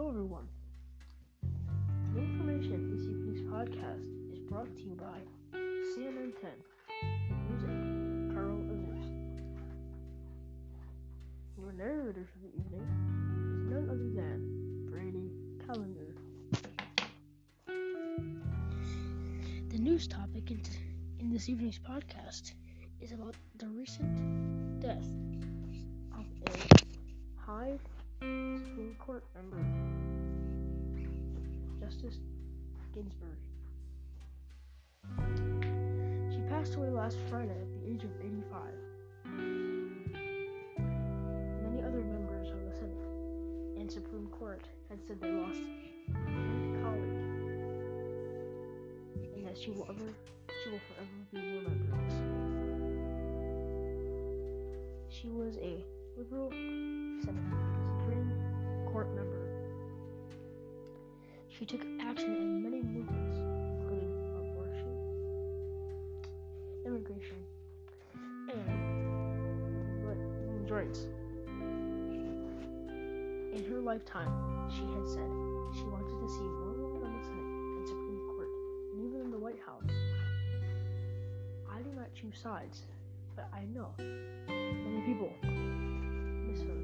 Hello, everyone. The information in evening's podcast is brought to you by CNN 10 music Carl Azuz. Your narrator for the evening is none other than Brady Callender. The news topic in, t- in this evening's podcast is about the recent death of a high Court member, Justice Ginsburg. She passed away last Friday at the age of 85. Many other members of the Senate and Supreme Court had said they lost a colleague and that she will ever she will forever be remembered. She was a liberal Supreme Member. She took action in many movements, including abortion, immigration, and women's rights. In her lifetime, she had said she wanted to see more women in the Senate and Supreme Court, and even in the White House. I do not choose sides, but I know many people miss her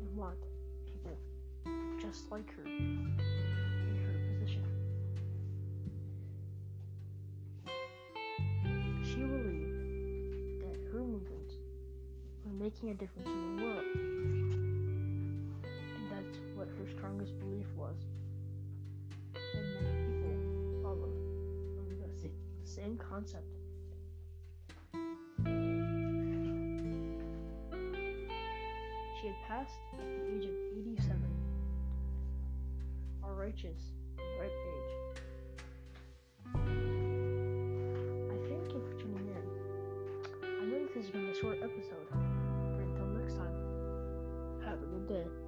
and want just like her in her position. She believed that her movements were making a difference in the world. And that's what her strongest belief was. And many people follow the same concept. She had passed at the age of 87. And ripe age. I thank you for tuning in. I know this has been a short episode, but until next time, have a good day.